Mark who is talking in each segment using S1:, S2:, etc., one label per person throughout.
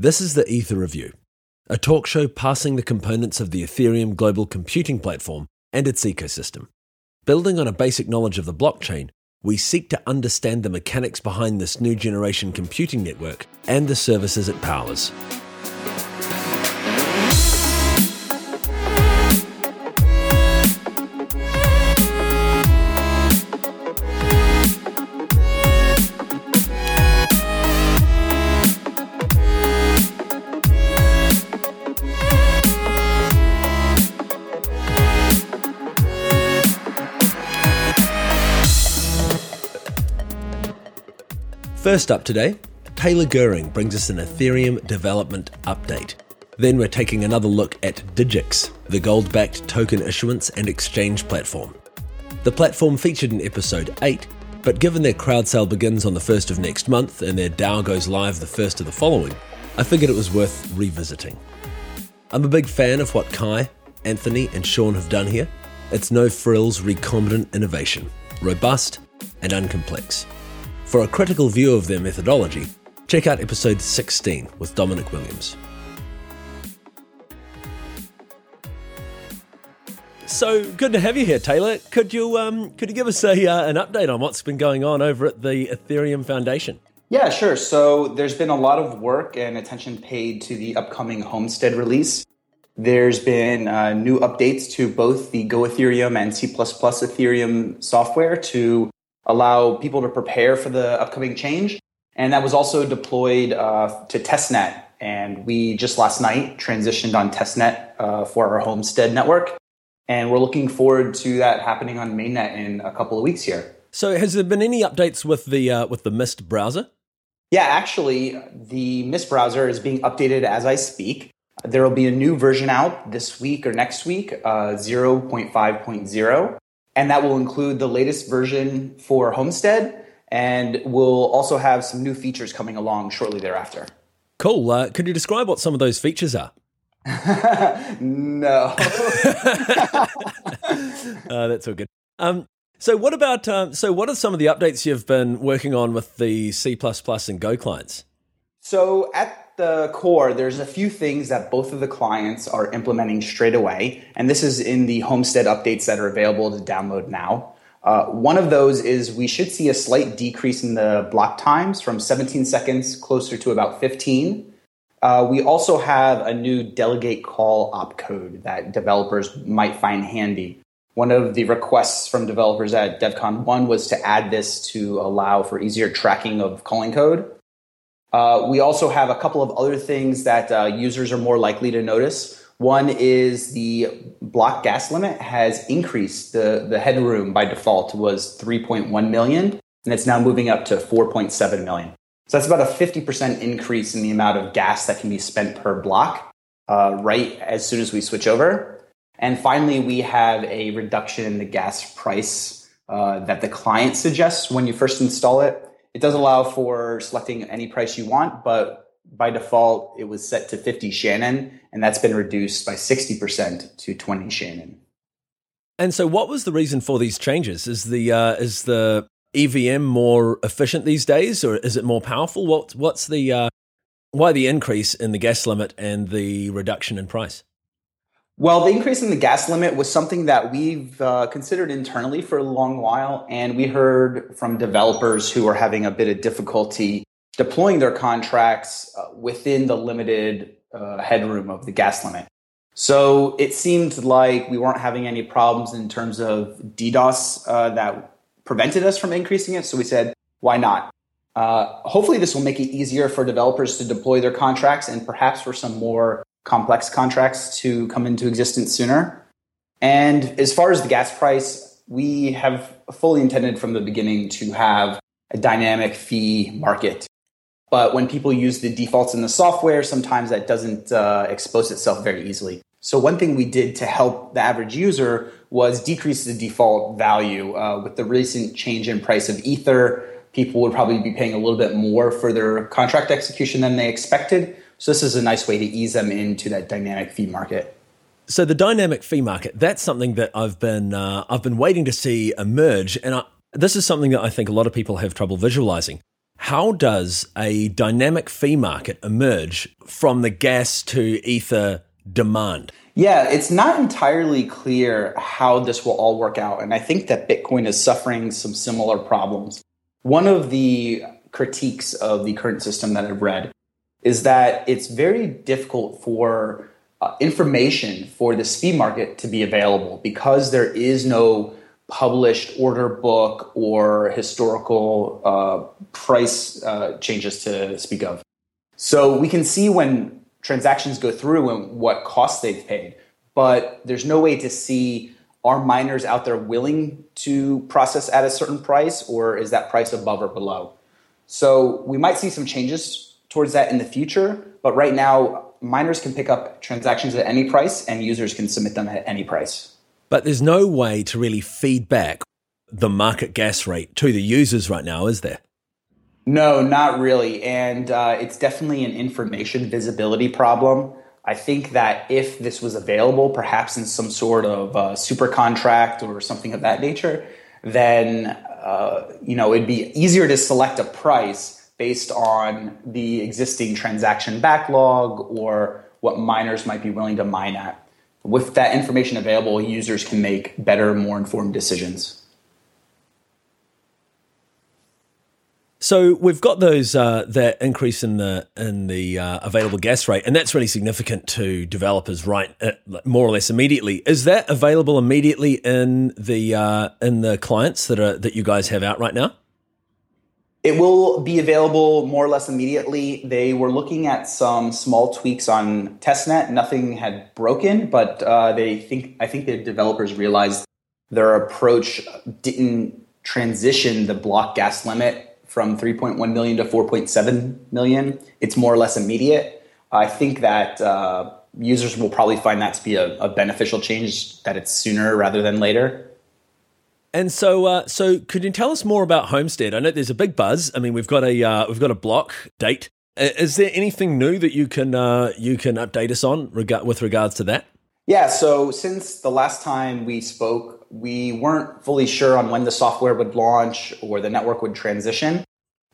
S1: This is the Ether Review, a talk show passing the components of the Ethereum global computing platform and its ecosystem. Building on a basic knowledge of the blockchain, we seek to understand the mechanics behind this new generation computing network and the services it powers. First up today, Taylor Gerring brings us an Ethereum development update. Then we're taking another look at Digix, the gold backed token issuance and exchange platform. The platform featured in episode 8, but given their crowd sale begins on the 1st of next month and their DAO goes live the 1st of the following, I figured it was worth revisiting. I'm a big fan of what Kai, Anthony, and Sean have done here. It's no frills recombinant innovation, robust and uncomplex. For a critical view of their methodology, check out episode 16 with Dominic Williams. So good to have you here, Taylor. Could you um, could you give us a uh, an update on what's been going on over at the Ethereum Foundation?
S2: Yeah, sure. So there's been a lot of work and attention paid to the upcoming Homestead release. There's been uh, new updates to both the Go Ethereum and C++ Ethereum software to allow people to prepare for the upcoming change. And that was also deployed uh, to testnet. And we just last night transitioned on testnet uh, for our Homestead network. And we're looking forward to that happening on mainnet in a couple of weeks here.
S1: So, has there been any updates with the uh, with the Mist browser?
S2: Yeah, actually, the Mist browser is being updated as I speak. There will be a new version out this week or next week, uh, 0.5.0 and that will include the latest version for Homestead, and we'll also have some new features coming along shortly thereafter.
S1: Cool. Uh, could you describe what some of those features are?
S2: no.
S1: uh, that's all good. Um, so, what about? Um, so, what are some of the updates you've been working on with the C and Go clients?
S2: So, at the core, there's a few things that both of the clients are implementing straight away. And this is in the Homestead updates that are available to download now. Uh, one of those is we should see a slight decrease in the block times from 17 seconds closer to about 15. Uh, we also have a new delegate call opcode that developers might find handy. One of the requests from developers at DevCon 1 was to add this to allow for easier tracking of calling code. Uh, we also have a couple of other things that uh, users are more likely to notice. One is the block gas limit has increased. The, the headroom by default was 3.1 million, and it's now moving up to 4.7 million. So that's about a 50% increase in the amount of gas that can be spent per block uh, right as soon as we switch over. And finally, we have a reduction in the gas price uh, that the client suggests when you first install it. It does allow for selecting any price you want, but by default, it was set to 50 Shannon, and that's been reduced by 60% to 20 Shannon.
S1: And so, what was the reason for these changes? Is the uh, is the EVM more efficient these days, or is it more powerful? What what's the uh, why the increase in the gas limit and the reduction in price?
S2: Well, the increase in the gas limit was something that we've uh, considered internally for a long while, and we heard from developers who are having a bit of difficulty deploying their contracts uh, within the limited uh, headroom of the gas limit. So it seemed like we weren't having any problems in terms of DDoS uh, that prevented us from increasing it. So we said, why not? Uh, hopefully, this will make it easier for developers to deploy their contracts and perhaps for some more complex contracts to come into existence sooner. And as far as the gas price, we have fully intended from the beginning to have a dynamic fee market. But when people use the defaults in the software, sometimes that doesn't uh, expose itself very easily. So, one thing we did to help the average user was decrease the default value. Uh, with the recent change in price of Ether, people would probably be paying a little bit more for their contract execution than they expected. So this is a nice way to ease them into that dynamic fee market.
S1: So the dynamic fee market, that's something that I've been uh, I've been waiting to see emerge, and I, this is something that I think a lot of people have trouble visualizing. How does a dynamic fee market emerge from the gas to ether demand?
S2: Yeah, it's not entirely clear how this will all work out. And I think that Bitcoin is suffering some similar problems. One of the critiques of the current system that I've read is that it's very difficult for uh, information for the speed market to be available because there is no published order book or historical uh, price uh, changes to speak of. So we can see when transactions go through and what costs they've paid, but there's no way to see are miners out there willing to process at a certain price or is that price above or below? So we might see some changes towards that in the future, but right now miners can pick up transactions at any price and users can submit them at any price.
S1: But there's no way to really feed back the market gas rate to the users right now, is there?
S2: No, not really. And uh, it's definitely an information visibility problem. I think that if this was available, perhaps in some sort of uh, super contract or something of that nature, then uh, you know it'd be easier to select a price based on the existing transaction backlog or what miners might be willing to mine at with that information available, users can make better, more informed decisions.
S1: So we've got those uh, that increase in the in the uh, available gas rate, and that's really significant to developers, right? Uh, more or less immediately. Is that available immediately in the uh, in the clients that are that you guys have out right now?
S2: It will be available more or less immediately. They were looking at some small tweaks on testnet. Nothing had broken, but uh, they think I think the developers realized their approach didn't transition the block gas limit from 3.1 million to 4.7 million. It's more or less immediate. I think that uh, users will probably find that to be a, a beneficial change. That it's sooner rather than later.
S1: And so, uh, so could you tell us more about Homestead? I know there's a big buzz. I mean, we've got a uh, we've got a block date. Is there anything new that you can uh, you can update us on reg- with regards to that?
S2: Yeah. So since the last time we spoke, we weren't fully sure on when the software would launch or the network would transition.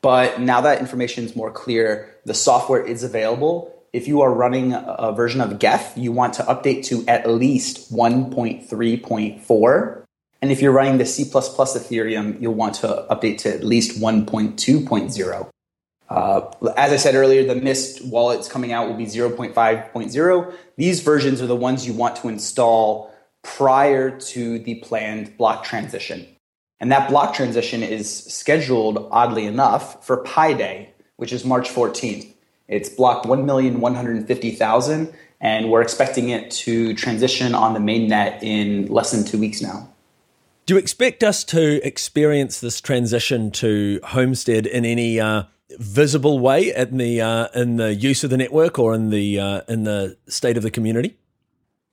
S2: But now that information is more clear, the software is available. If you are running a version of Geth, you want to update to at least 1.3.4 and if you're running the C++ Ethereum, you'll want to update to at least 1.2.0. Uh, as I said earlier, the Mist wallets coming out will be 0.5.0. These versions are the ones you want to install prior to the planned block transition. And that block transition is scheduled, oddly enough, for Pi Day, which is March 14th. It's block 1,150,000, and we're expecting it to transition on the mainnet in less than two weeks now.
S1: Do you expect us to experience this transition to Homestead in any uh, visible way in the uh, in the use of the network or in the uh, in the state of the community?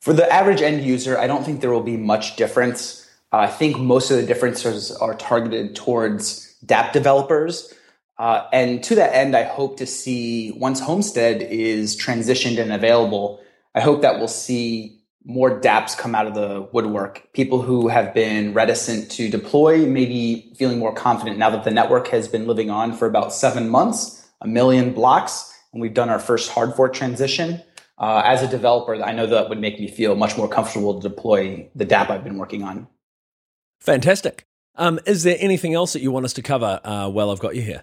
S2: For the average end user, I don't think there will be much difference. I think most of the differences are targeted towards dApp developers. Uh, and to that end, I hope to see once Homestead is transitioned and available, I hope that we'll see more dApps come out of the woodwork. People who have been reticent to deploy, maybe feeling more confident now that the network has been living on for about seven months, a million blocks, and we've done our first hard fork transition. Uh, as a developer, I know that would make me feel much more comfortable to deploy the dApp I've been working on.
S1: Fantastic. Um, is there anything else that you want us to cover uh, while I've got you here?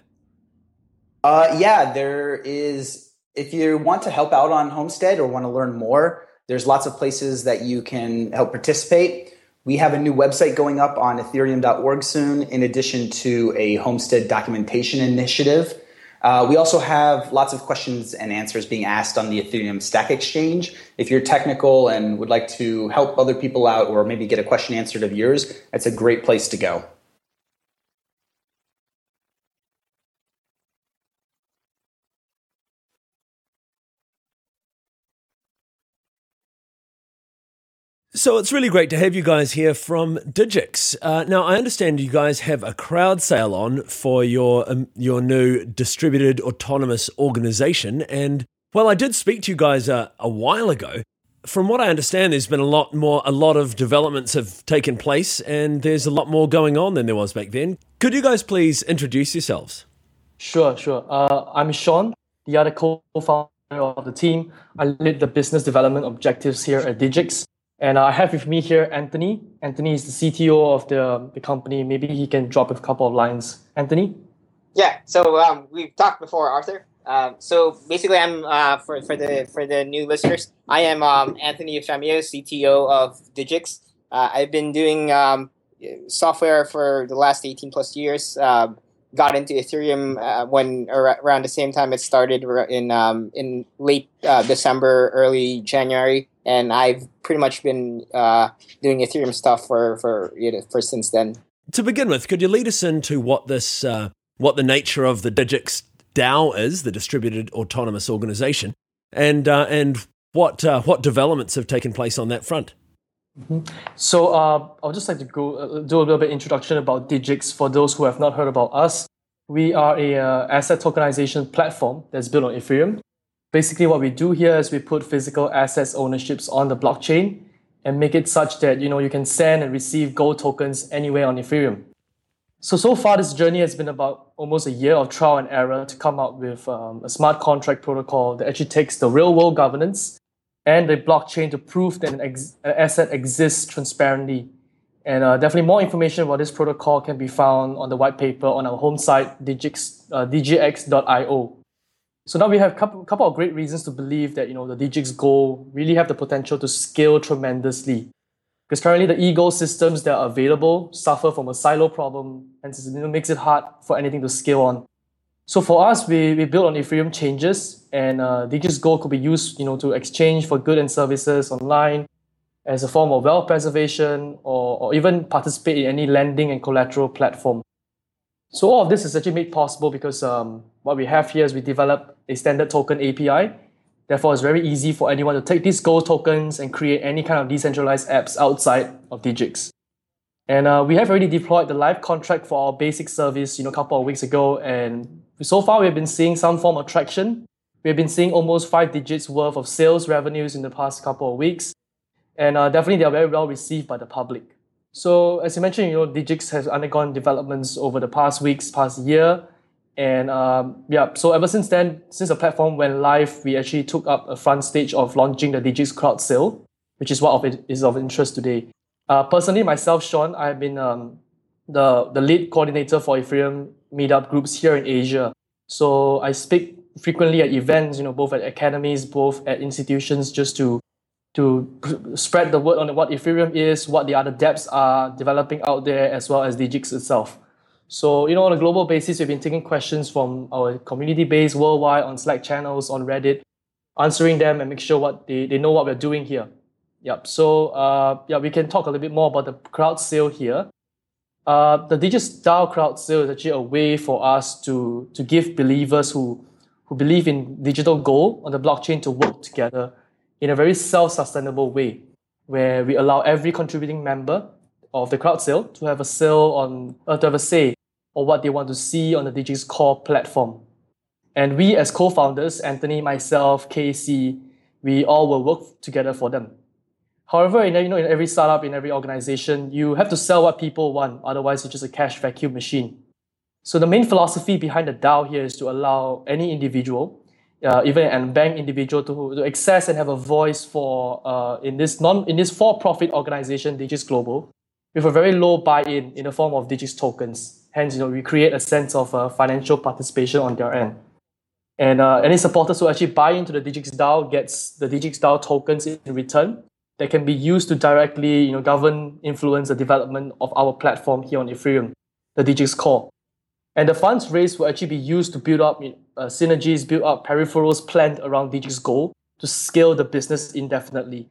S2: Uh, yeah, there is. If you want to help out on Homestead or want to learn more, there's lots of places that you can help participate. We have a new website going up on ethereum.org soon, in addition to a homestead documentation initiative. Uh, we also have lots of questions and answers being asked on the Ethereum Stack Exchange. If you're technical and would like to help other people out or maybe get a question answered of yours, that's a great place to go.
S1: So it's really great to have you guys here from Digix. Uh, now I understand you guys have a crowd sale on for your um, your new distributed autonomous organization, and well, I did speak to you guys uh, a while ago. From what I understand, there's been a lot more, a lot of developments have taken place, and there's a lot more going on than there was back then. Could you guys please introduce yourselves?
S3: Sure, sure. Uh, I'm Sean, the other co-founder of the team. I lead the business development objectives here at Digix. And I have with me here Anthony. Anthony is the CTO of the, the company. Maybe he can drop a couple of lines. Anthony?
S4: Yeah, so um, we've talked before, Arthur. Um, so basically, I'm uh, for for the for the new listeners. I am um, Anthony Eufemio, CTO of Digix. Uh, I've been doing um, software for the last 18 plus years. Uh, got into Ethereum uh, when around the same time it started in um, in late uh, December, early January, and I've pretty much been uh, doing Ethereum stuff for for you know, for since then.
S1: To begin with, could you lead us into what this uh, what the nature of the Digix DAO is, the distributed autonomous organization, and uh, and what uh, what developments have taken place on that front?
S3: Mm-hmm. So uh, I'll just like to go uh, do a little bit introduction about Digix for those who have not heard about us. We are a uh, asset tokenization platform that's built on Ethereum. Basically, what we do here is we put physical assets ownerships on the blockchain and make it such that you know you can send and receive gold tokens anywhere on Ethereum. So so far, this journey has been about almost a year of trial and error to come up with um, a smart contract protocol that actually takes the real world governance and the blockchain to prove that an, ex- an asset exists transparently. And uh, definitely more information about this protocol can be found on the white paper on our home site, digix, uh, dgx.io. So now we have a couple, couple of great reasons to believe that you know the Digix Gold really have the potential to scale tremendously. Because currently the ecosystems that are available suffer from a silo problem, and it makes it hard for anything to scale on. So for us, we, we build on Ethereum changes, and uh, Digix Gold could be used, you know, to exchange for goods and services online as a form of wealth preservation, or, or even participate in any lending and collateral platform. So all of this is actually made possible because um, what we have here is we develop a standard token API. Therefore, it's very easy for anyone to take these Gold tokens and create any kind of decentralized apps outside of Digix. And uh, we have already deployed the live contract for our basic service, you know, a couple of weeks ago, and so far, we've been seeing some form of traction. We've been seeing almost five digits worth of sales revenues in the past couple of weeks. And uh, definitely, they are very well received by the public. So, as you mentioned, you know, Digix has undergone developments over the past weeks, past year. And um, yeah, so ever since then, since the platform went live, we actually took up a front stage of launching the Digix Crowd Sale, which is what of it is of interest today. Uh, personally, myself, Sean, I've been um, the, the lead coordinator for Ethereum meetup groups here in Asia. So I speak frequently at events, you know, both at academies, both at institutions, just to to spread the word on what Ethereum is, what the other dApps are developing out there, as well as Digix itself. So, you know, on a global basis, we've been taking questions from our community base worldwide on Slack channels, on Reddit, answering them and make sure what they, they know what we're doing here. Yep. So, uh, yeah, we can talk a little bit more about the crowd sale here. Uh, the digital crowd sale is actually a way for us to, to give believers who, who believe in digital gold on the blockchain to work together in a very self-sustainable way, where we allow every contributing member of the crowd sale to have a sale on uh, to have a say on what they want to see on the Digix core platform. And we as co-founders, Anthony, myself, Casey, we all will work together for them. However, in, you know, in every startup, in every organization, you have to sell what people want. Otherwise, it's just a cash vacuum machine. So the main philosophy behind the DAO here is to allow any individual, uh, even an bank individual, to, to access and have a voice for uh, in this non in this for-profit organization, Digix Global, with a very low buy-in in the form of Digix tokens. Hence, you know, we create a sense of uh, financial participation on their end. And uh, any supporters who actually buy into the Digix DAO gets the Digix DAO tokens in return that can be used to directly you know, govern, influence the development of our platform here on Ethereum, the Digix Core. And the funds raised will actually be used to build up uh, synergies, build up peripherals planned around Digix Gold to scale the business indefinitely.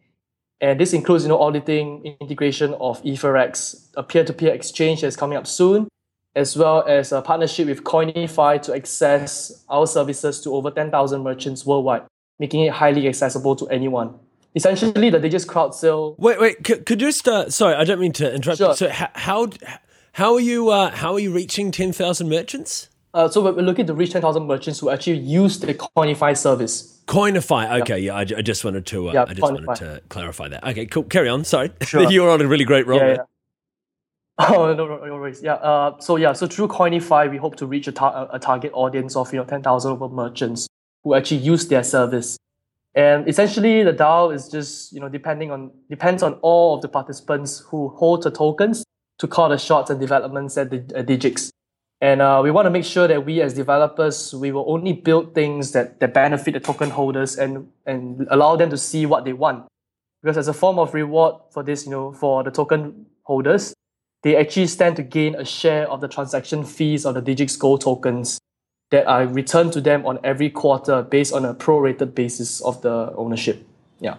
S3: And this includes you know, auditing, integration of EtherEx, a peer-to-peer exchange that's coming up soon, as well as a partnership with Coinify to access our services to over 10,000 merchants worldwide, making it highly accessible to anyone essentially the Digix crowd sale.
S1: Wait, wait, could, could you just uh, sorry, I don't mean to interrupt. Sure. So how how are you uh, how are you reaching ten thousand merchants?
S3: Uh, so we're looking to reach ten thousand merchants who actually use the Coinify service.
S1: Coinify, okay, yeah, yeah I, I, just wanted to, uh, yeah, I just Coinify. wanted to clarify that. Okay, cool. Carry on. Sorry, sure. you're on a really great roll. Yeah, yeah.
S3: Oh no, no, no worries. Yeah. Uh, so yeah, so through Coinify, we hope to reach a, tar- a target audience of you know ten thousand merchants who actually use their service. And essentially, the DAO is just you know depending on depends on all of the participants who hold the tokens to call the shots and developments at the at Digix. And uh, we want to make sure that we as developers, we will only build things that, that benefit the token holders and, and allow them to see what they want. Because as a form of reward for this, you know, for the token holders, they actually stand to gain a share of the transaction fees of the Digix Gold tokens that are returned to them on every quarter based on a prorated basis of the ownership. Yeah.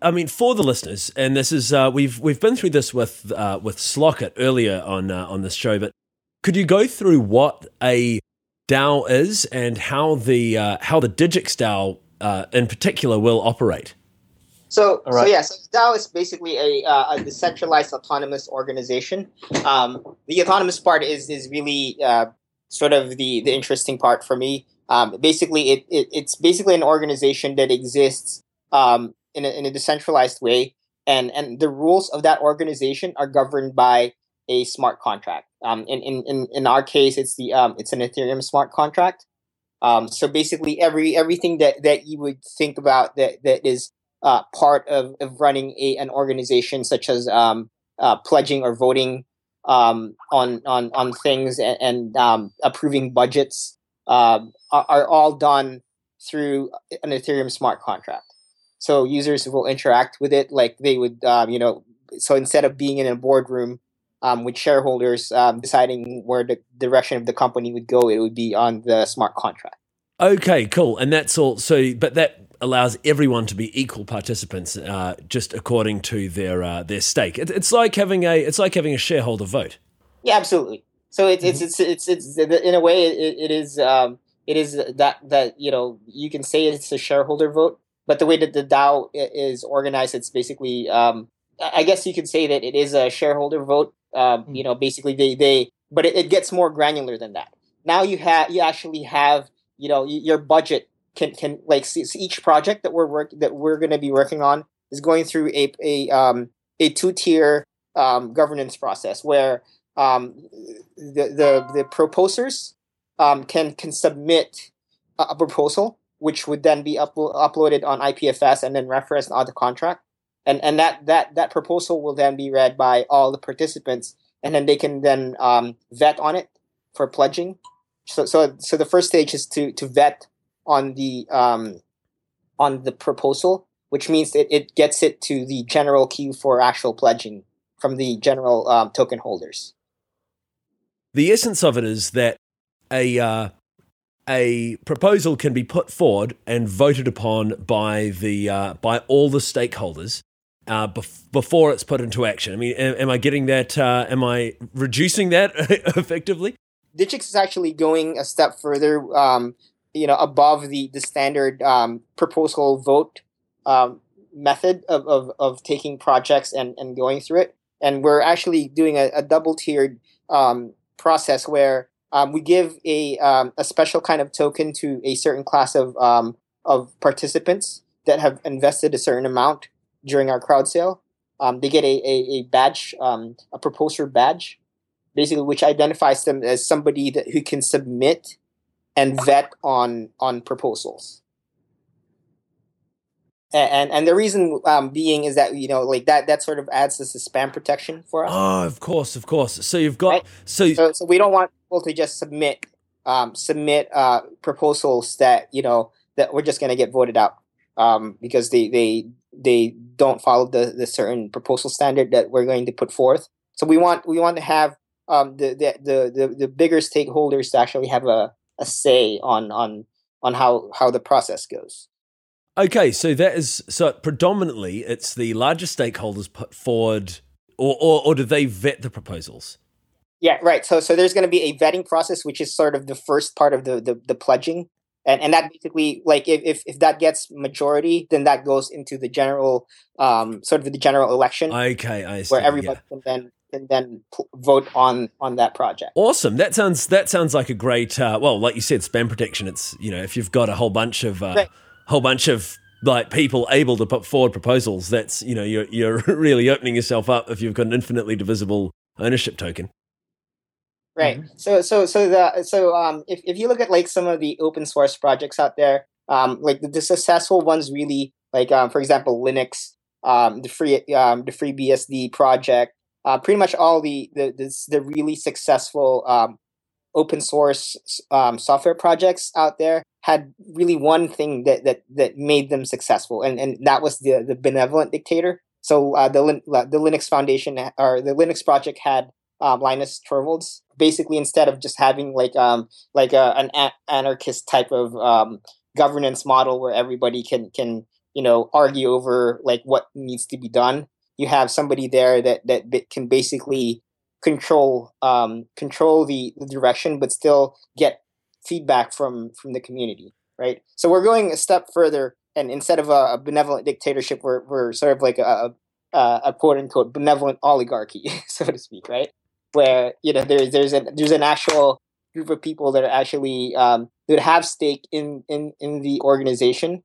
S1: I mean, for the listeners, and this is uh, we've we've been through this with uh, with Slock.it earlier on uh, on this show, but could you go through what a DAO is and how the uh, how the Digix DAO uh, in particular will operate?
S4: So, right. so yeah, so DAO is basically a, uh, a decentralized autonomous organization. Um, the autonomous part is is really uh, sort of the the interesting part for me. Um, basically, it, it, it's basically an organization that exists um, in a, in a decentralized way, and and the rules of that organization are governed by a smart contract. Um, in, in, in our case, it's the um, it's an Ethereum smart contract. Um, so basically, every everything that, that you would think about that that is uh, part of, of running a an organization, such as um, uh, pledging or voting um, on on on things and, and um, approving budgets, uh, are, are all done through an Ethereum smart contract. So users will interact with it like they would, um, you know. So instead of being in a boardroom um, with shareholders um, deciding where the direction of the company would go, it would be on the smart contract.
S1: Okay, cool. And that's all. So, but that allows everyone to be equal participants, uh, just according to their uh, their stake. It, it's like having a it's like having a shareholder vote.
S4: Yeah, absolutely. So it's it's, it's it's it's in a way it, it is um, it is that that you know you can say it's a shareholder vote, but the way that the DAO is organized, it's basically um, I guess you could say that it is a shareholder vote, um, mm-hmm. You know, basically they they, but it, it gets more granular than that. Now you have you actually have you know your budget can can like each project that we're work that we're going to be working on is going through a a um a two tier um, governance process where um, the the the proposers um, can can submit a, proposal which would then be up, uploaded on IPFS and then referenced on the contract and and that that that proposal will then be read by all the participants, and then they can then um, vet on it for pledging. So so so the first stage is to to vet on the um, on the proposal, which means that it gets it to the general queue for actual pledging from the general um, token holders.
S1: The essence of it is that a uh, a proposal can be put forward and voted upon by the uh, by all the stakeholders, uh, bef- before it's put into action. I mean, am, am I getting that? Uh, am I reducing that effectively?
S4: Digix is actually going a step further, um, you know, above the the standard um, proposal vote um, method of, of, of taking projects and, and going through it. And we're actually doing a, a double tiered um, process where um, we give a um, a special kind of token to a certain class of of participants that have invested a certain amount during our crowd sale. Um, they get a, a, a badge, um, a proposer badge, basically, which identifies them as somebody that who can submit and vet on on proposals. And, and and, the reason um, being is that you know like that that sort of adds this a spam protection for us.
S1: Oh, of course, of course. So you've got right?
S4: so, so so we don't want people to just submit um, submit uh, proposals that you know that we're just going to get voted out um, because they they they don't follow the, the certain proposal standard that we're going to put forth. So we want we want to have um, the, the, the the the bigger stakeholders to actually have a, a say on on on how how the process goes.
S1: Okay, so that is so predominantly it's the larger stakeholders put forward, or or, or do they vet the proposals?
S4: Yeah, right. So so there's going to be a vetting process, which is sort of the first part of the the, the pledging and and that basically like if, if, if that gets majority then that goes into the general um sort of the general election
S1: okay i see
S4: where everybody yeah. can then can then vote on on that project
S1: awesome that sounds that sounds like a great uh, well like you said spam protection it's you know if you've got a whole bunch of uh, right. whole bunch of like people able to put forward proposals that's you know you're you're really opening yourself up if you've got an infinitely divisible ownership token
S4: Right. Mm-hmm. So so so the so um if, if you look at like some of the open source projects out there, um like the, the successful ones really like um for example Linux, um the free um the FreeBSD project, uh pretty much all the the the, the really successful um open source um, software projects out there had really one thing that that that made them successful, and and that was the the benevolent dictator. So uh, the the Linux Foundation or the Linux project had um, Linus Torvalds. Basically, instead of just having like um like a, an a- anarchist type of um, governance model where everybody can can you know argue over like what needs to be done, you have somebody there that that, that can basically control um, control the, the direction, but still get feedback from from the community, right? So we're going a step further, and instead of a, a benevolent dictatorship, we're we're sort of like a, a, a quote unquote benevolent oligarchy, so to speak, right? Where you know there's there's an there's an actual group of people that are actually um, that have stake in in in the organization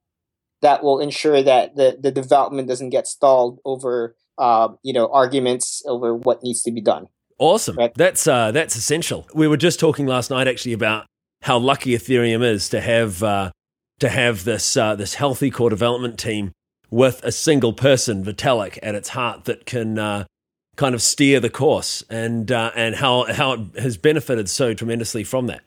S4: that will ensure that the the development doesn't get stalled over uh, you know arguments over what needs to be done.
S1: Awesome. Right. That's uh, that's essential. We were just talking last night actually about how lucky Ethereum is to have uh, to have this uh, this healthy core development team with a single person, Vitalik, at its heart that can uh, kind of steer the course and uh, and how how it has benefited so tremendously from that.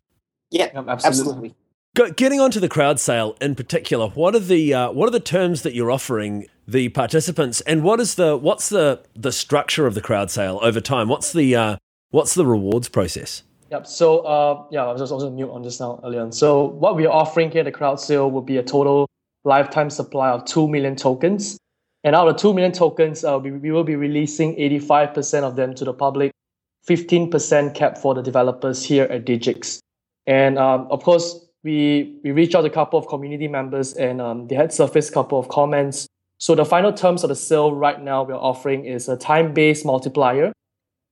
S4: Yeah, absolutely.
S1: absolutely. getting onto the crowd sale in particular, what are the uh, what are the terms that you're offering the participants, and what is the what's the the structure of the crowd sale over time? What's the uh, what's the rewards process?
S3: Yep. So uh, yeah, I was just also mute on this now earlier on. So what we are offering here the crowd sale will be a total lifetime supply of two million tokens, and out of two million tokens, uh, we, we will be releasing eighty five percent of them to the public, fifteen percent cap for the developers here at Digix, and um, of course. We, we reached out to a couple of community members and um, they had surfaced a couple of comments so the final terms of the sale right now we're offering is a time-based multiplier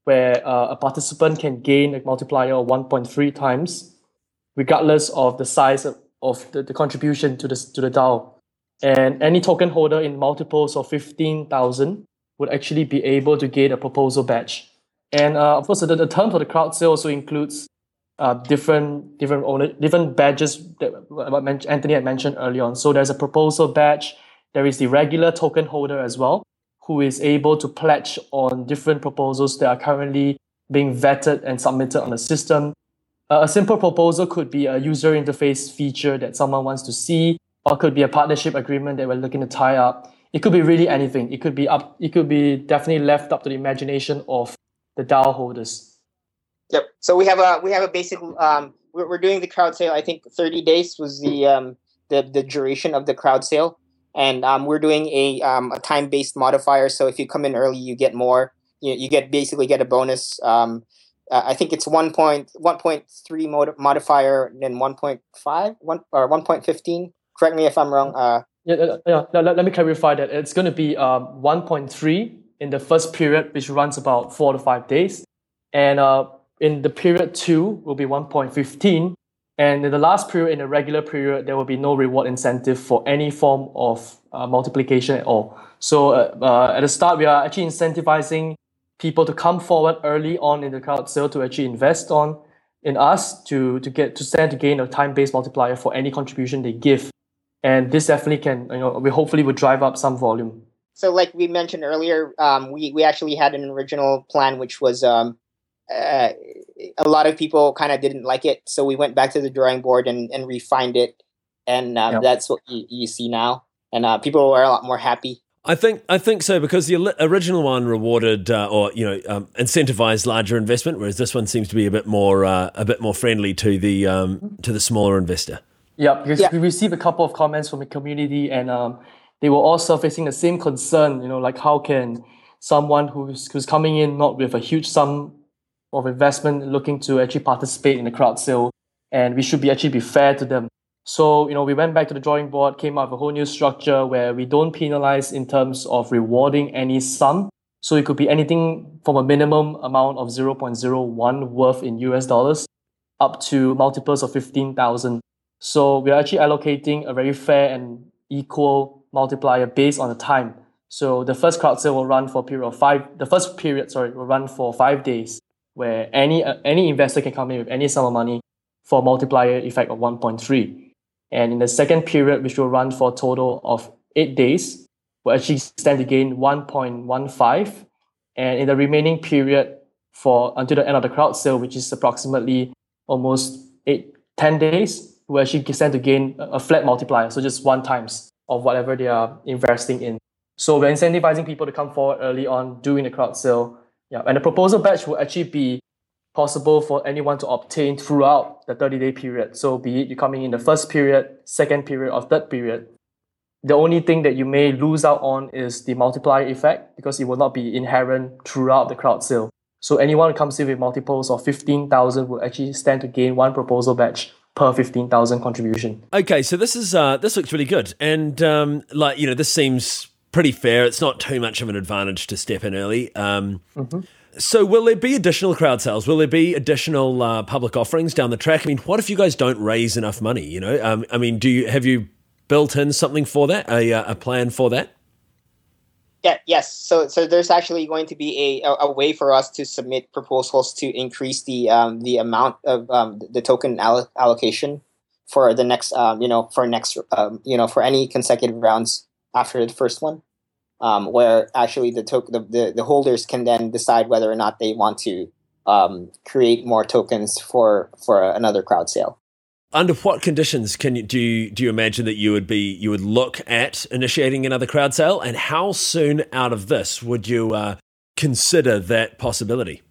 S3: where uh, a participant can gain a multiplier of 1.3 times regardless of the size of, of the, the contribution to the, to the DAO. And any token holder in multiples of 15,000 would actually be able to get a proposal badge. And uh, of course, the, the term for the crowd sale also includes uh, different different owner, different badges that Anthony had mentioned earlier on. So there's a proposal badge, there is the regular token holder as well, who is able to pledge on different proposals that are currently being vetted and submitted on the system. Uh, a simple proposal could be a user interface feature that someone wants to see, or could be a partnership agreement that we're looking to tie up. It could be really anything. It could be up. It could be definitely left up to the imagination of the DAO holders.
S4: Yep. So we have a we have a basic. Um, we're, we're doing the crowd sale. I think 30 days was the um, the the duration of the crowd sale and um, we're doing a, um, a time based modifier. So if you come in early, you get more. You, you get basically get a bonus. Um, uh, I think it's 1.1.3 mod- modifier and then 1.5 one, or 1.15. Correct me if I'm wrong. Uh,
S3: yeah, yeah, let, let me clarify that. It's going to be um, 1.3 in the first period, which runs about four to five days. And uh, in the period two will be 1.15 and in the last period, in the regular period, there will be no reward incentive for any form of uh, multiplication at all. So uh, uh, at the start, we are actually incentivizing people to come forward early on in the crowd sale to actually invest on in us to to get to stand to gain a time-based multiplier for any contribution they give. And this definitely can, you know, we hopefully would drive up some volume.
S4: So, like we mentioned earlier, um, we we actually had an original plan which was um, uh, a lot of people kind of didn't like it. So we went back to the drawing board and, and refined it. And uh, yep. that's what you, you, see now. And uh, people are a lot more happy.
S1: I think I think so because the original one rewarded uh, or you know um, incentivized larger investment, whereas this one seems to be a bit more uh, a bit more friendly to the um, to the smaller investor.
S3: Yeah, because yeah. we received a couple of comments from the community, and um, they were also facing the same concern. You know, like how can someone who's who's coming in not with a huge sum of investment looking to actually participate in the crowd sale, and we should be actually be fair to them. So, you know, we went back to the drawing board, came up with a whole new structure where we don't penalize in terms of rewarding any sum. So it could be anything from a minimum amount of 0.01 worth in US dollars up to multiples of 15,000. So we're actually allocating a very fair and equal multiplier based on the time. So the first crowd sale will run for a period of five, the first period, sorry, will run for five days where any uh, any investor can come in with any sum of money for a multiplier effect of 1.3. And in the second period, which will run for a total of eight days, will actually stand to gain 1.15. And in the remaining period for until the end of the crowd sale, which is approximately almost eight, 10 days, will actually stand to gain a flat multiplier. So just one times of whatever they are investing in. So we're incentivizing people to come forward early on during the crowd sale. Yeah, and the proposal batch will actually be possible for anyone to obtain throughout the 30 day period. So be it you coming in the first period, second period, or third period. The only thing that you may lose out on is the multiplier effect because it will not be inherent throughout the crowd sale. So anyone who comes in with multiples of 15,000 will actually stand to gain one proposal batch per 15,000 contribution.
S1: Okay, so this is uh, this looks really good. And um, like, you know, this seems pretty fair. It's not too much of an advantage to step in early. Um, mm-hmm. So, will there be additional crowd sales? Will there be additional uh, public offerings down the track? I mean, what if you guys don't raise enough money? You know, um, I mean, do you have you built in something for that? A, uh, a plan for that?
S4: Yeah. Yes. So, so there's actually going to be a, a way for us to submit proposals to increase the um, the amount of um, the token alloc- allocation for the next, um, you know, for next, um, you know, for any consecutive rounds after the first one um, where actually the, to- the, the, the holders can then decide whether or not they want to um, create more tokens for for another crowd sale.
S1: Under what conditions can you do you, do you imagine that you would be you would look at initiating another crowd sale, and how soon out of this would you uh, consider that possibility?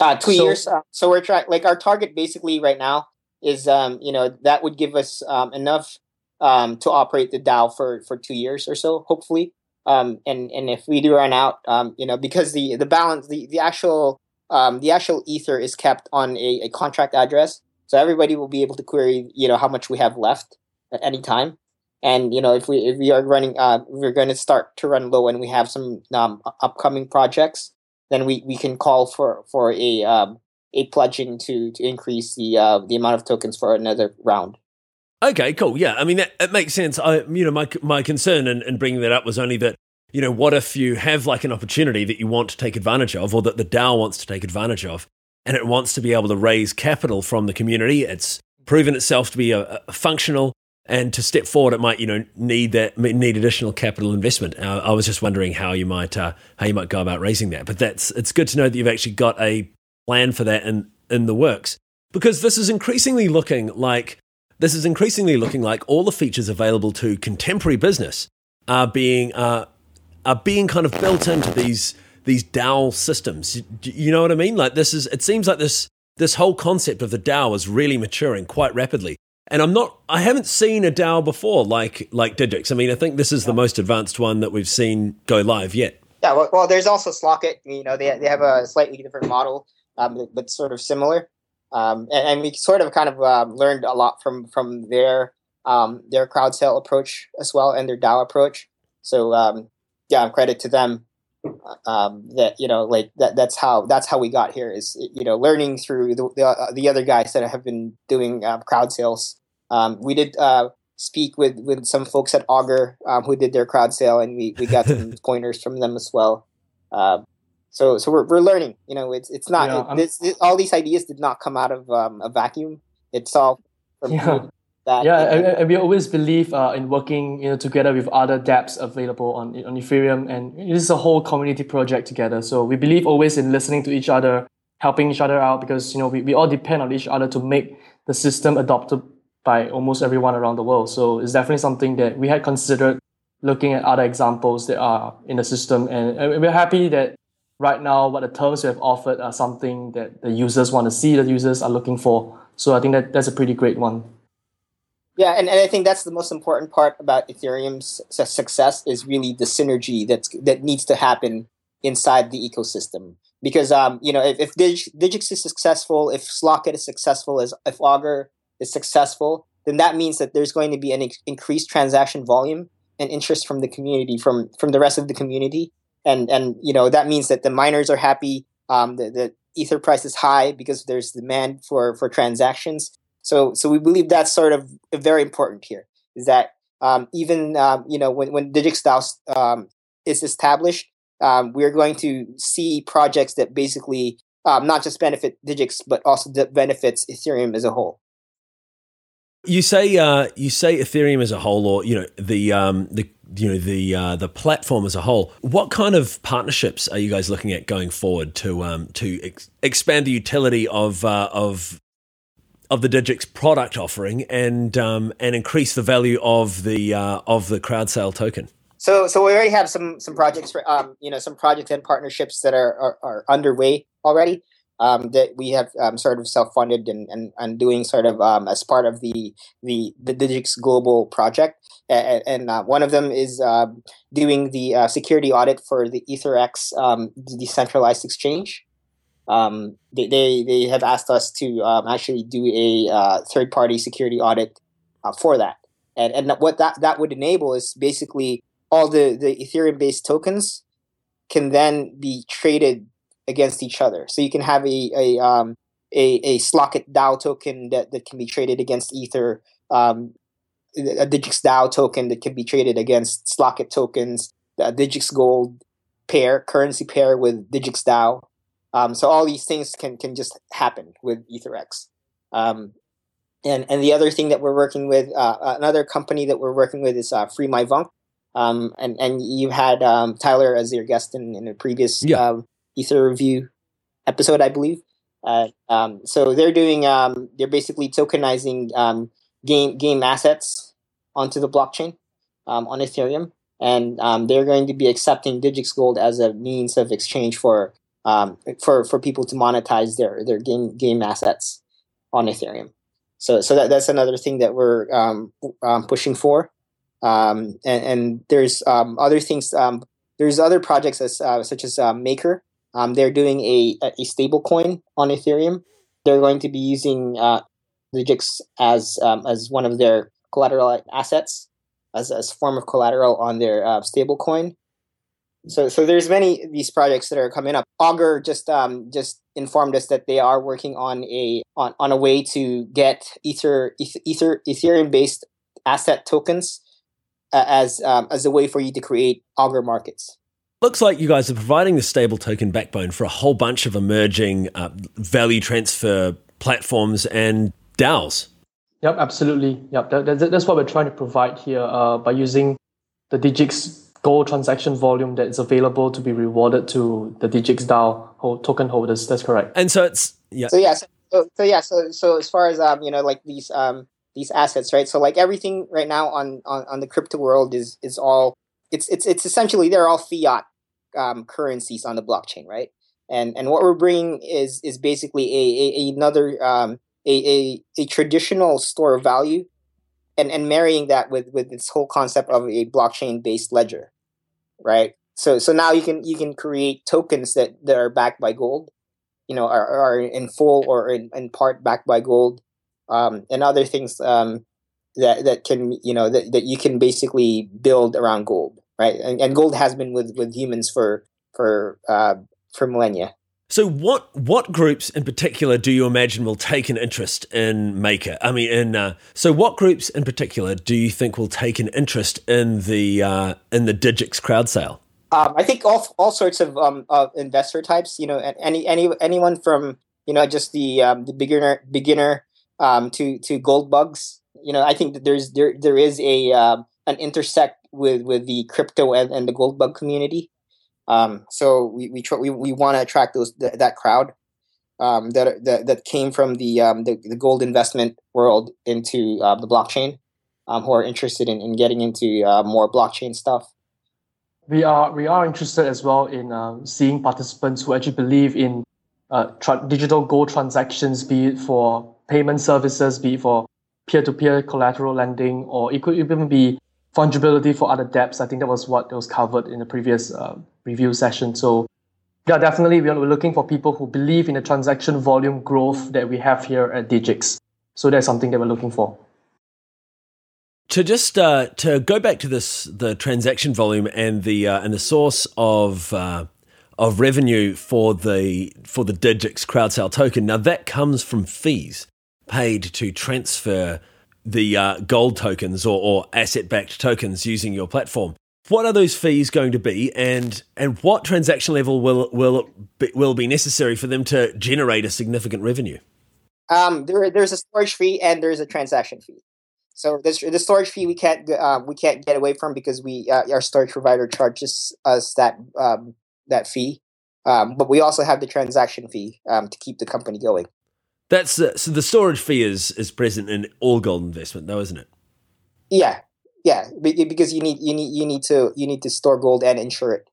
S4: Uh, two so, years. Uh, so we're trying like our target basically right now is um, you know that would give us um, enough um, to operate the DAO for for two years or so, hopefully. Um, and and if we do run out, um, you know, because the the balance, the the actual um, the actual ether is kept on a, a contract address, so everybody will be able to query, you know, how much we have left at any time. And you know, if we if we are running, uh, we're going to start to run low, and we have some um, upcoming projects, then we, we can call for for a um, a pledging to to increase the uh, the amount of tokens for another round.
S1: Okay, cool. Yeah, I mean that it makes sense. I, you know, my my concern in, in bringing that up was only that you know, what if you have like an opportunity that you want to take advantage of, or that the DAO wants to take advantage of, and it wants to be able to raise capital from the community? It's proven itself to be a, a functional, and to step forward, it might you know need that need additional capital investment. Uh, I was just wondering how you might uh, how you might go about raising that, but that's it's good to know that you've actually got a plan for that in in the works because this is increasingly looking like this is increasingly looking like all the features available to contemporary business are being uh, are being kind of built into these these DAO systems. You know what I mean? Like this is it seems like this this whole concept of the DAO is really maturing quite rapidly. And I'm not I haven't seen a DAO before like like Digix. I mean, I think this is the most advanced one that we've seen go live yet.
S4: Yeah, well, well there's also Slock.it. You know, they they have a slightly different model, um, but sort of similar. Um, and, and, we sort of kind of um, learned a lot from from their um, their crowd sale approach as well and their DAO approach. So um, yeah, credit to them. Um, that you know, like that. That's how that's how we got here. Is you know, learning through the the, uh, the other guys that have been doing uh, crowd sales. Um, we did uh, speak with with some folks at Augur who did their crowd sale, and we we got some pointers from them as well. So so we're, we're learning. You know, it's it's not yeah, it, this, it, all these ideas did not come out of um, a vacuum. It's all from
S3: yeah. That yeah, and, and, we always believe uh, in working you know together with other dApps available on on Ethereum, and this is a whole community project together. So we believe always in listening to each other, helping each other out, because you know we, we all depend on each other to make the system adopted by almost everyone around the world. So it's definitely something that we had considered looking at other examples that are in the system, and, and we're happy that right now what the terms we have offered are something that the users want to see, the users are looking for. So I think that that's a pretty great one.
S4: Yeah, and, and I think that's the most important part about Ethereum's success is really the synergy that's that needs to happen inside the ecosystem. Because um, you know, if, if Dig- Digix is successful, if Slock.it is successful, as if Augur is successful, then that means that there's going to be an ex- increased transaction volume and interest from the community, from from the rest of the community, and and you know that means that the miners are happy. Um, the, the ether price is high because there's demand for for transactions. So so we believe that's sort of very important here. Is that um, even um, you know when when DigixDAO um, is established, um, we're going to see projects that basically um, not just benefit Digix, but also benefits Ethereum as a whole.
S1: You say uh, you say Ethereum as a whole, or you know the um, the you know the uh, the platform as a whole. What kind of partnerships are you guys looking at going forward to um, to ex- expand the utility of uh, of of the Digix product offering and um, and increase the value of the uh, of the crowd sale token?
S4: So so we already have some some projects, for, um, you know, some projects and partnerships that are are, are underway already um, that we have um, sort of self-funded and, and, and doing sort of um, as part of the the the Digix Global project, and, and uh, one of them is uh, doing the uh, security audit for the EtherEx um, decentralized exchange. Um, they, they they have asked us to um, actually do a uh, third-party security audit uh, for that, and and what that that would enable is basically all the the Ethereum-based tokens can then be traded against each other. So you can have a a um, a, a DAO token that, that can be traded against Ether, um, a Digix DAO token that can be traded against Slock.it tokens, a Digix Gold pair, currency pair with Digix DAO. Um, so all these things can can just happen with EtherEx. Um, and and the other thing that we're working with, uh, another company that we're working with is uh, Free My Vunk. Um, and and you had um, Tyler as your guest in, in a previous yeah. um, Ether review episode, I believe. Uh, um, so they're doing um, they're basically tokenizing um, game game assets onto the blockchain um, on Ethereum, and um, they're going to be accepting Digix Gold as a means of exchange for um, for for people to monetize their their game game assets on Ethereum. So so that, that's another thing that we're pushing for. and, and there's other things. there's other projects as, uh, such as uh, Maker, um, they're doing a, a stable coin on Ethereum. They're going to be using uh, Digix as um, as one of their collateral assets, as as form of collateral on their uh, stable coin. So so there's many these projects that are coming up. Augur just um, just informed us that they are working on a on, on a way to get Ether Ether Ethereum based asset tokens uh, as um, as a way for you to create Augur markets.
S1: Looks like you guys are providing the stable token backbone for a whole bunch of emerging uh, value transfer platforms and DAOs.
S3: Yep, absolutely. Yep, that, that, that's what we're trying to provide here uh, by using the Digix Gold transaction volume that is available to be rewarded to the Digix DAO token holders. That's correct.
S1: And so it's yeah.
S4: So yeah, so, so yeah, so so as far as um you know like these um these assets right, so like everything right now on on, on the crypto world is is all it's it's it's essentially they're all fiat um, currencies on the blockchain, right? And and what we're bringing is is basically a, a another um, a, a a traditional store of value, and and marrying that with with this whole concept of a blockchain based ledger, right? So so now you can you can create tokens that that are backed by gold, you know, are, are in full or in, in part backed by gold, um, and other things um, that that can you know that, that you can basically build around gold right? And, and gold has been with with humans for for uh, for millennia.
S1: So, what what groups in particular do you imagine will take an interest in Maker? I mean, in uh, so what groups in particular do you think will take an interest in the uh, in the Digix crowd sale?
S4: Um, I think all all sorts of um, of investor types. You know, any any anyone from you know just the um, the beginner beginner um, to to gold bugs. You know, I think that there's there there is a um, an intersect with with the crypto and, and the gold bug community. Um, so we we tr- we, we want to attract those th- that crowd um, that, that that came from the, um, the, the gold investment world into uh, the blockchain, um, who are interested in, in getting into uh, more blockchain stuff.
S3: We are we are interested as well in uh, seeing participants who actually believe in uh, tra- digital gold transactions, be it for payment services, be it for peer-to-peer collateral lending, or it could even be fungibility for other dApps. I think that was what was covered in the previous uh, review session. So yeah, definitely we're looking for people who believe in the transaction volume growth that we have here at Digix. So that's something that we're looking for.
S1: To just uh, to go back to this, the transaction volume and the uh, and the source of uh, of revenue for the for the Digix crowd sale token. Now that comes from fees paid to transfer the uh, gold tokens or, or asset backed tokens using your platform. What are those fees going to be, and and what transaction level will will be, will be necessary for them to generate a significant revenue?
S4: Um, there, there's a storage fee and there's a transaction fee. So this, the storage fee we can't uh, we can't get away from because we uh, our storage provider charges us that um, that fee. Um, but we also have the transaction fee um, to keep the company going.
S1: That's uh, so the storage fee is is present in all gold investment, though, isn't it?
S4: Yeah, yeah, because you need you need you need to you need to store gold and insure it.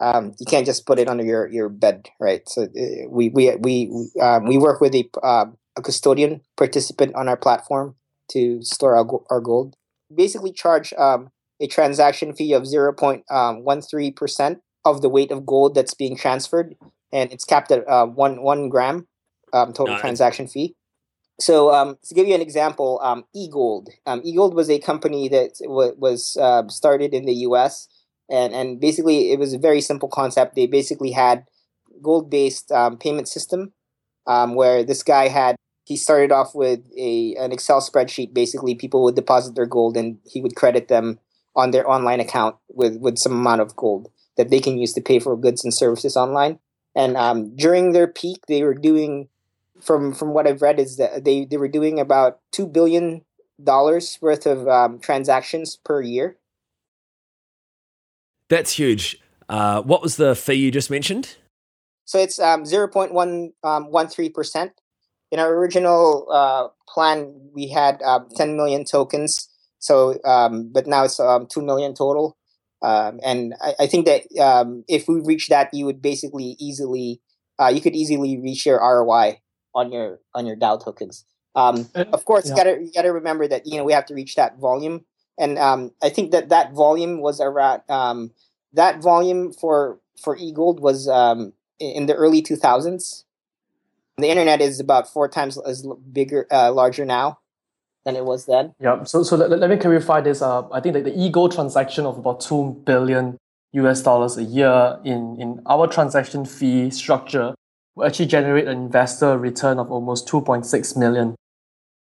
S4: Um, you can't just put it under your, your bed, right? So uh, we we we um, we work with a um, a custodian participant on our platform to store our, our gold. Basically, charge um, a transaction fee of zero point um, one three percent of the weight of gold that's being transferred, and it's capped at uh, one one gram um, total transaction fee. So um, to give you an example, um, eGold. Um, eGold was a company that w- was uh, started in the U.S. and and basically it was a very simple concept. They basically had gold-based um, payment system um, where this guy had he started off with a an Excel spreadsheet. Basically, people would deposit their gold and he would credit them on their online account with with some amount of gold that they can use to pay for goods and services online. And um, during their peak, they were doing from from what I've read is that they they were doing about two billion dollars worth of um, transactions per year.
S1: That's huge. Uh, what was the fee you just mentioned?
S4: So it's um, 0.113 um, percent. In our original uh, plan, we had um, 10 million tokens. So, um, but now it's um, 2 million total. Um, and I, I, think that um, if we reach that, you would basically easily, uh, you could easily reach your ROI on your on your DAO tokens. Um, of course, yeah. you gotta you gotta remember that you know we have to reach that volume, and um, I think that that volume was around um, that volume for for eGold was um, in the early two thousands. The internet is about four times as bigger, uh, larger now than it was then.
S3: Yeah. So so let, let me clarify this. Uh, I think that the eGold transaction of about two billion US dollars a year in in our transaction fee structure will actually generate an investor return of almost 2.6 million.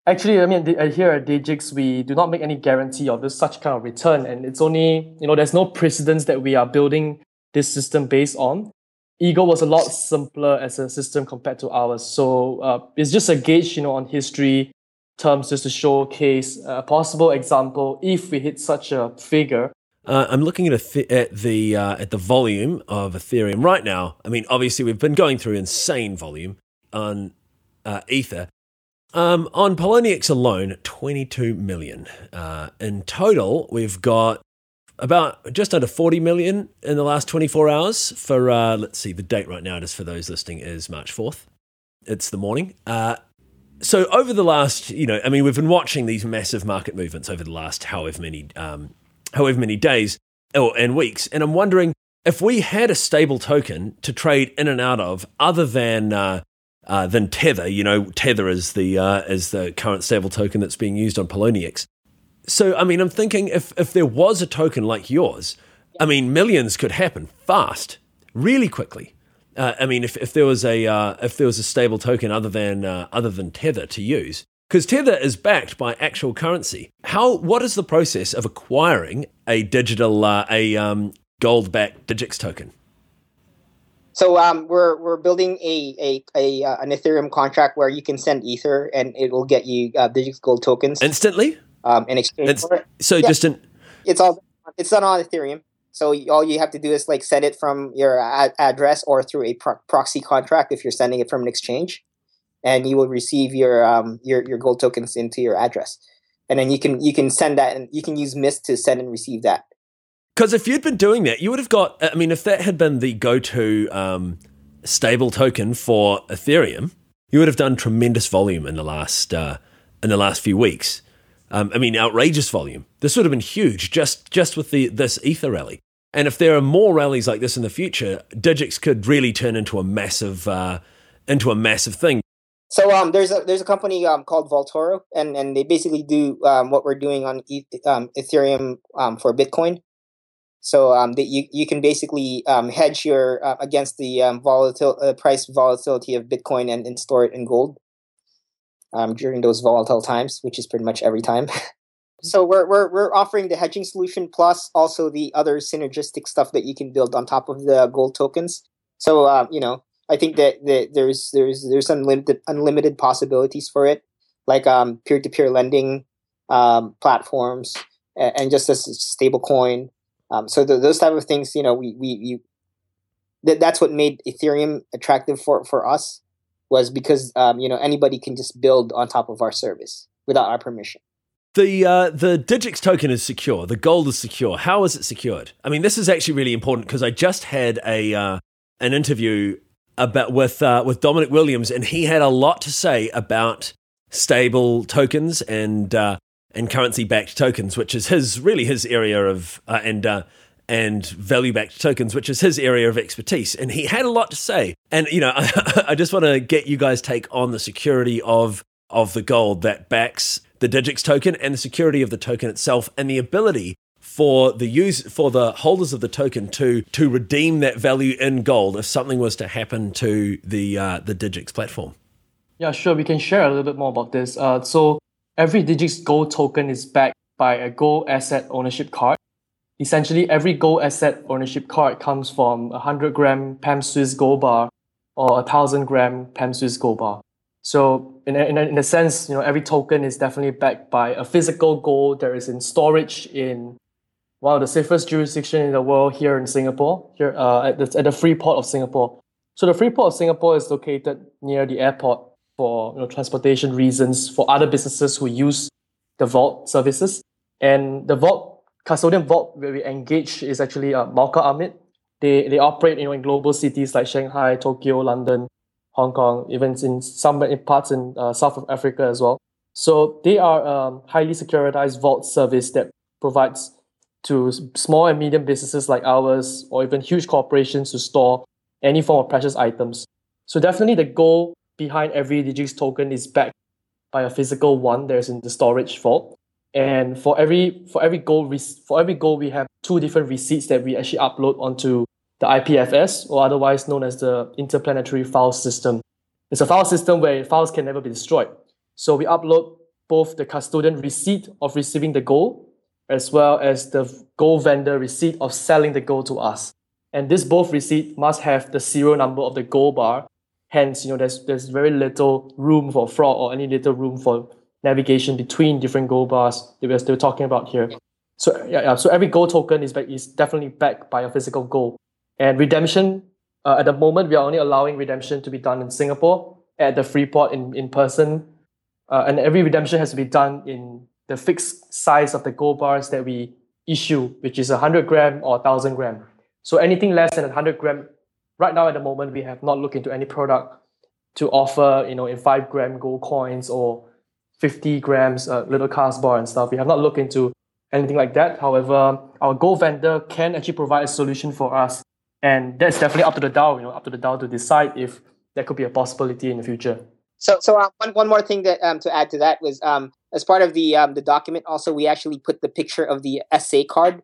S3: Actually, I mean, here at Digix, we do not make any guarantee of this such kind of return, and it's only you know there's no precedence that we are building this system based on. eGold was a lot simpler as a system compared to ours, so uh, it's just a gauge, you know, on history terms, just to showcase a possible example. If we hit such a figure,
S1: uh, I'm looking at, th- at the uh, at the volume of Ethereum right now. I mean, obviously we've been going through insane volume on uh, Ether. Um, on Poloniex alone, 22 million. Uh, in total, we've got about just under 40 million in the last 24 hours. For uh, let's see, the date right now, just for those listening, is March 4th. It's the morning. Uh, so over the last, you know, I mean, we've been watching these massive market movements over the last however many um, however many days or, and weeks. And I'm wondering if we had a stable token to trade in and out of other than uh, uh, than Tether. You know, Tether is the uh, is the current stable token that's being used on Poloniex. So, I mean, I'm thinking if if there was a token like yours, I mean, millions could happen fast, really quickly. Uh, I mean, if, if there was a uh, if there was a stable token other than uh, other than Tether to use, because Tether is backed by actual currency. How? What is the process of acquiring a digital, uh, a um, gold-backed Digix token?
S4: So um, we're we're building a, a, a uh, an Ethereum contract where you can send Ether and it will get you uh, Digix Gold tokens
S1: instantly.
S4: Um, in exchange it's, for it.
S1: So yeah. just an,
S4: it's all it's done on Ethereum. So all you have to do is like send it from your ad- address or through a pro- proxy contract if you're sending it from an exchange and you will receive your um, your your gold tokens into your address, and then you can you can send that and you can use Mist to send and receive that.
S1: Because if you'd been doing that, you would have got. I mean, if that had been the go-to um, stable token for Ethereum, you would have done tremendous volume in the last uh, in the last few weeks. Um, I mean, outrageous volume. This would have been huge just just with the this Ether rally. And if there are more rallies like this in the future, Digix could really turn into a massive uh, into a massive thing.
S4: So um, there's a there's a company um, called Vaultoro, and and they basically do um, what we're doing on um, Ethereum um, for Bitcoin. So um, that you you can basically um, hedge your uh, against the um, volatile uh, price volatility of Bitcoin and, and store it in gold um, during those volatile times, which is pretty much every time. So we're, we're we're offering the hedging solution plus also the other synergistic stuff that you can build on top of the gold tokens. So uh, you know, I think that, that there's there's there's unlimited unlimited possibilities for it, like um, peer-to-peer lending um, platforms and, and just a stable coin. Um, so those type of things, you know, we we, we that, that's what made Ethereum attractive for for us was because um, you know anybody can just build on top of our service without our permission.
S1: The uh, the Digix token is secure. The gold is secure. How is it secured? I mean, this is actually really important because I just had a uh, an interview about with uh, with Dominic Williams, and he had a lot to say about stable tokens and uh, and currency backed tokens, which is his really his area of uh, and uh, and value backed tokens, which is his area of expertise. And he had a lot to say. And you know, I, I just want to get you guys take on the security of of the gold that backs the Digix token and the security of the token itself and the ability for the use for the holders of the token to to redeem that value in gold if something was to happen to the uh, the Digix platform.
S3: Yeah, sure. We can share a little bit more about this. Uh, so every Digix Gold token is backed by a gold asset ownership card. Essentially, every gold asset ownership card comes from a 100 gram PAMP Suisse gold bar or a 1000 gram PAMP Suisse gold bar. So in a, in, a, in a sense, you know, every token is definitely backed by a physical gold that is in storage in one of the safest jurisdictions in the world here in Singapore, here uh, at, the, at the Freeport of Singapore. So the Freeport of Singapore is located near the airport for you know, transportation reasons for other businesses who use the vault services. And the vault custodian vault where we engage is actually uh, Malca-Amit. They, they operate you know, in global cities like Shanghai, Tokyo, London, Hong Kong, even in some parts in uh, South of Africa as well. So they are a um, highly securitized vault service that provides to small and medium businesses like ours or even huge corporations to store any form of precious items. So definitely the goal behind every Digix token is backed by a physical one that's in the storage vault. And for every for every gold for every goal we have two different receipts that we actually upload onto the IPFS, or otherwise known as the Interplanetary File System. It's a file system where files can never be destroyed. So we upload both the custodian receipt of receiving the gold, as well as the gold vendor receipt of selling the gold to us. And this both receipt must have the serial number of the gold bar. Hence, you know, there's there's very little room for fraud or any little room for navigation between different gold bars that we're still talking about here. So yeah, yeah so every gold token is back, is definitely backed by a physical gold. And redemption, uh, at the moment, we are only allowing redemption to be done in Singapore at the Freeport in, in person. Uh, and every redemption has to be done in the fixed size of the gold bars that we issue, which is 100 gram or 1000 gram. So anything less than 100 gram, right now at the moment, we have not looked into any product to offer, you know, in 5 gram gold coins or 50 grams uh, little cast bar and stuff. We have not looked into anything like that. However, our gold vendor can actually provide a solution for us and that's definitely up to the DAO, you know, up to the DAO to decide if that could be a possibility in the future.
S4: So, so uh, one, one more thing that um, to add to that was um, as part of the um, the document, also we actually put the picture of the SA card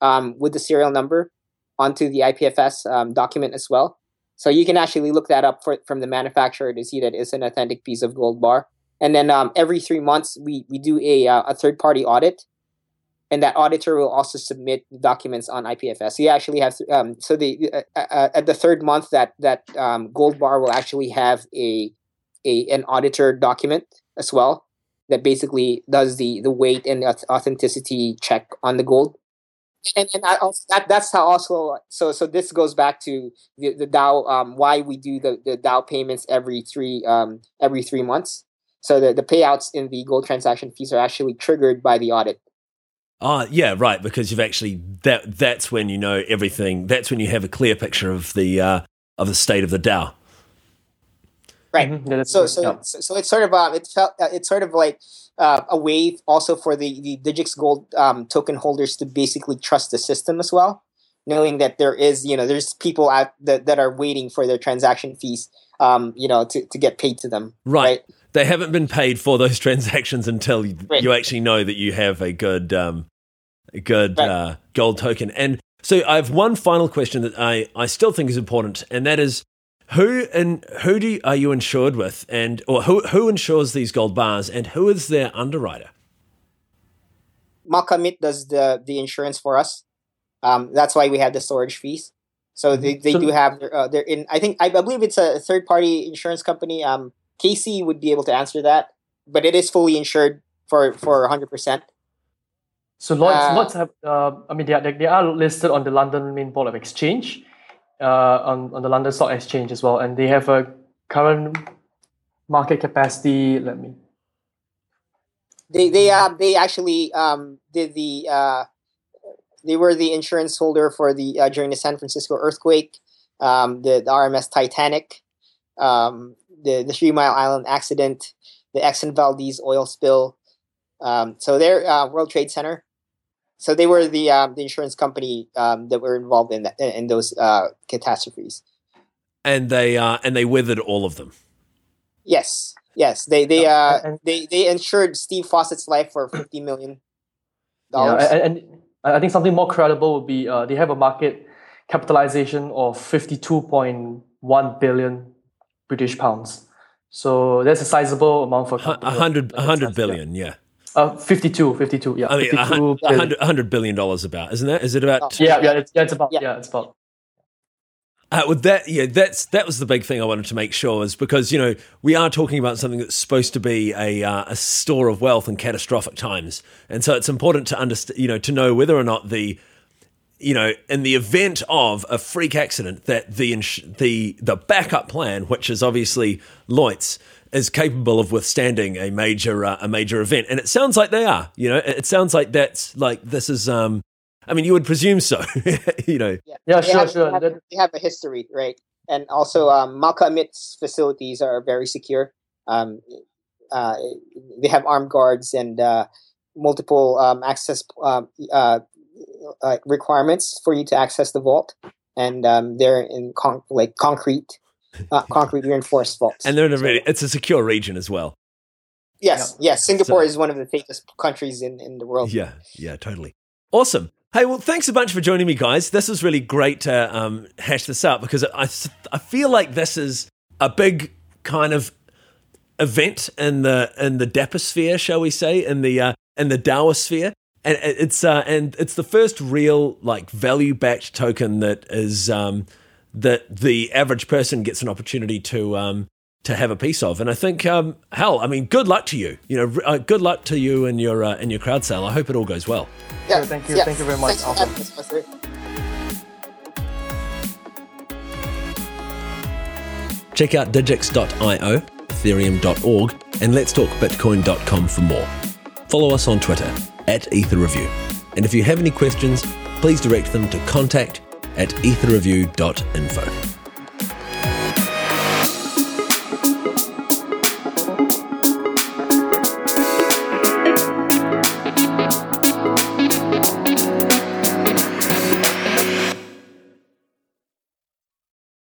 S4: um, with the serial number onto the IPFS um, document as well. So you can actually look that up for, from the manufacturer to see that it's an authentic piece of gold bar. And then um, every three months, we, we do a, uh, a third party audit and that auditor will also submit documents on IPFS. So You actually have so the uh, uh, uh, at the third month that that Gold Bar will actually have a a an auditor document as well that basically does the the weight and authenticity check on the gold. And, and also, that that's how also so so this goes back to the, the DAO um, why we do the, the DAO payments every three um, every three months. So the, the payouts in the gold transaction fees are actually triggered by the audit.
S1: Oh, yeah, right. Because you've actually that that's when you know everything. That's when you have a clear picture of the uh, of the state of the DAO.
S4: Right. Mm-hmm. So, so, yeah. so, so, it's sort of uh, it felt uh, it's sort of like uh, a way also for the the Digix Gold um, token holders to basically trust the system as well, knowing that there is you know there's people out that, that are waiting for their transaction fees, um, you know, to, to get paid to them.
S1: Right. right? They haven't been paid for those transactions until right. you actually know that you have a good um, a good right. uh, gold token. And so I have one final question that I, I still think is important, and that is who and who do you, are you insured with, and or who who insures these gold bars, and who is their underwriter?
S4: Malca-Amit does the the insurance for us. Um, that's why we have the storage fees. So they, they
S3: So-
S4: do have uh, they're in. I think I believe it's a third party insurance company. Um, Casey would be able to answer that, but it is fully insured for for hundred percent.
S3: So Lloyd's,
S4: Uh,
S3: Lloyd's have, uh, I mean, they are, they, they are listed on the London Main Board of Exchange, uh, on, on the London Stock Exchange as well, and they have a current market capacity. Let me.
S4: They they uh they actually um did the uh they were the insurance holder for the uh, during the San Francisco earthquake, um the, the RMS Titanic, um the the Three Mile Island accident, the Exxon Valdez oil spill. Um, so they're uh, World Trade Center. So they were the um, the insurance company um, that were involved in that, in those uh, catastrophes.
S1: And they uh, and they weathered all of them.
S4: Yes, yes, they they uh, they they insured Steve Fossett's life for fifty million
S3: Yeah,
S4: dollars.
S3: and, and I think something more credible would be uh, they have a market capitalization of 52.1 billion British pounds. So that's a sizable amount for a
S1: A
S3: company
S1: hundred,
S3: like
S1: a hundred
S3: Tesla.
S1: yeah.
S3: Uh, 52, 52, yeah.
S1: I mean, a
S3: 52
S1: hun- a
S3: billion.
S1: hundred, hundred billion dollars about, isn't that? Is it about?
S4: Oh.
S3: Yeah, yeah, it's, yeah, it's about,
S4: Yeah.
S3: yeah, it's about.
S1: Uh, with that, yeah, that's that was the big thing I wanted to make sure is because you know we are talking about something that's supposed to be a uh, a store of wealth in catastrophic times, and so it's important to understand, you know, to know whether or not the, you know, in the event of a freak accident, that the ins- the the backup plan, which is obviously Lloyd's, is capable of withstanding a major uh, a major event, and it sounds like they are. You know, it, it sounds like that's like this is. um I mean, you would presume so. you know,
S3: Yeah,
S4: they
S3: sure,
S4: have,
S3: sure.
S4: They have, they have a history, right? And also, um, Malca-Amit's facilities are very secure. Um, uh, they have armed guards and uh, multiple um, access um, uh, uh, requirements for you to access the vault, and um, they're in con- like concrete, uh, concrete reinforced vaults.
S1: and they're in a really, it's a secure region as well.
S4: yes, yes. Singapore
S1: So-
S4: is one of the safest countries in, in the world.
S1: Yeah, yeah, totally. Awesome. Hey, well, thanks a bunch for joining me, guys. This was really great to um, hash this out because I, I feel like this is a big kind of event in the in the Daposphere, shall we say, in the uh, in the Daosphere, and it's uh, and it's the first real like value backed token that is um, that the average person gets an opportunity to um, to have a piece of. And I think, um, hell, I mean, good luck to you. You know, uh, good luck to you and your uh, and your crowd sale. I hope it all goes well.
S4: Yeah,
S3: thank you-
S4: yeah.
S3: thank you very much,
S4: Thanks for
S3: Alfred.
S4: having us, Arthur.
S1: Check out digix.io, ethereum.org, and let's talk bitcoin.com for more. Follow us on Twitter at EtherReview. And if you have any questions, please direct them to contact at etherreview.info.